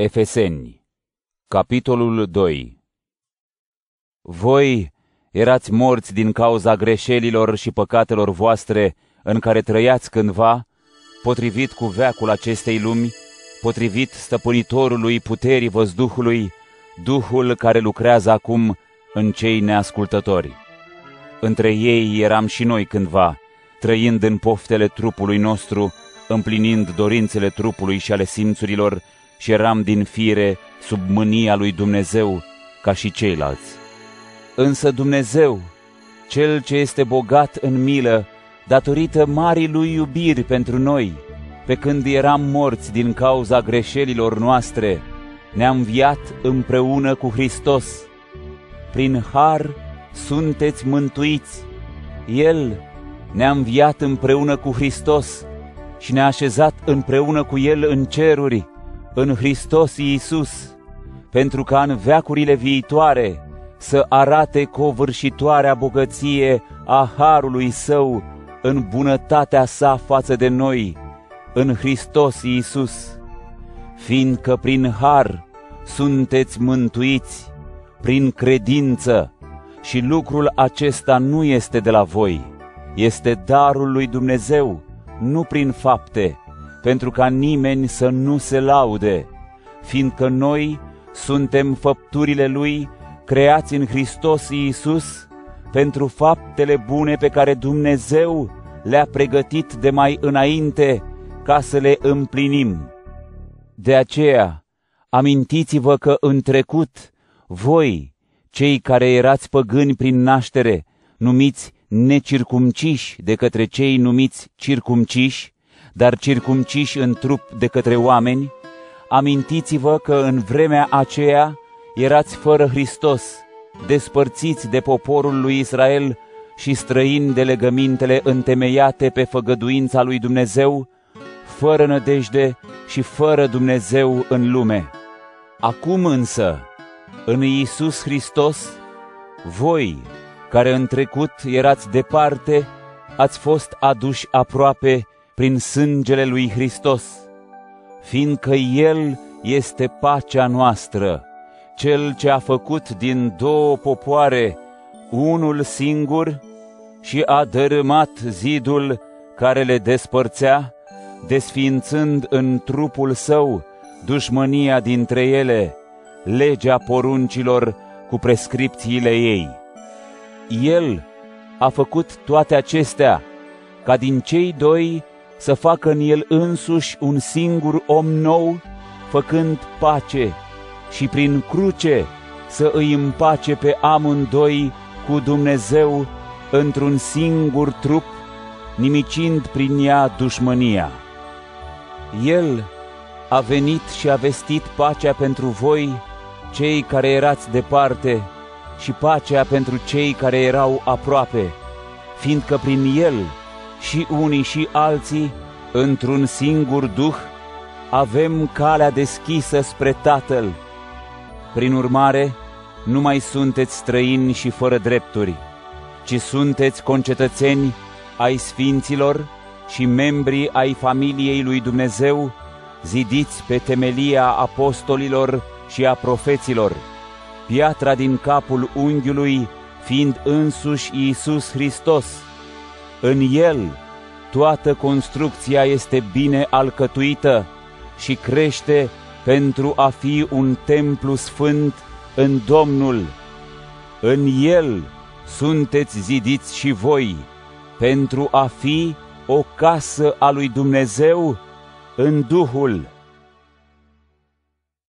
Efeseni Capitolul 2 Voi erați morți din cauza greșelilor și păcatelor voastre în care trăiați cândva, potrivit cu veacul acestei lumi, potrivit stăpânitorului puterii văzduhului, Duhul care lucrează acum în cei neascultători. Între ei eram și noi cândva, trăind în poftele trupului nostru, împlinind dorințele trupului și ale simțurilor, și eram din fire sub mânia lui Dumnezeu ca și ceilalți. Însă Dumnezeu, Cel ce este bogat în milă, datorită marii lui iubiri pentru noi, pe când eram morți din cauza greșelilor noastre, ne-a înviat împreună cu Hristos. Prin har sunteți mântuiți. El ne-a înviat împreună cu Hristos și ne-a așezat împreună cu El în ceruri, în Hristos Iisus, pentru ca în veacurile viitoare să arate covârșitoarea bogăție a Harului Său în bunătatea Sa față de noi, în Hristos Iisus, fiindcă prin Har sunteți mântuiți, prin credință, și lucrul acesta nu este de la voi, este darul lui Dumnezeu, nu prin fapte, pentru ca nimeni să nu se laude, fiindcă noi suntem făpturile Lui, creați în Hristos Iisus, pentru faptele bune pe care Dumnezeu le-a pregătit de mai înainte ca să le împlinim. De aceea, amintiți-vă că în trecut, voi, cei care erați păgâni prin naștere, numiți necircumciși de către cei numiți circumciși, dar circumciși în trup de către oameni, amintiți-vă că în vremea aceea erați fără Hristos, despărțiți de poporul lui Israel și străini de legămintele întemeiate pe făgăduința lui Dumnezeu, fără nădejde și fără Dumnezeu în lume. Acum însă, în Iisus Hristos, voi, care în trecut erați departe, ați fost aduși aproape prin sângele lui Hristos, fiindcă El este pacea noastră, Cel ce a făcut din două popoare unul singur și a dărâmat zidul care le despărțea, desființând în trupul său dușmânia dintre ele, legea poruncilor cu prescripțiile ei. El a făcut toate acestea, ca din cei doi să facă în el însuși un singur om nou, făcând pace și prin cruce să îi împace pe amândoi cu Dumnezeu într-un singur trup, nimicind prin ea dușmânia. El a venit și a vestit pacea pentru voi, cei care erați departe, și pacea pentru cei care erau aproape, fiindcă prin El și unii și alții, într-un singur duh, avem calea deschisă spre Tatăl. Prin urmare, nu mai sunteți străini și fără drepturi, ci sunteți concetățeni ai sfinților și membri ai familiei lui Dumnezeu, zidiți pe temelia apostolilor și a profeților, piatra din capul unghiului fiind însuși Iisus Hristos. În El toată construcția este bine alcătuită și crește pentru a fi un templu sfânt în Domnul. În El sunteți zidiți și voi pentru a fi o casă a lui Dumnezeu în Duhul.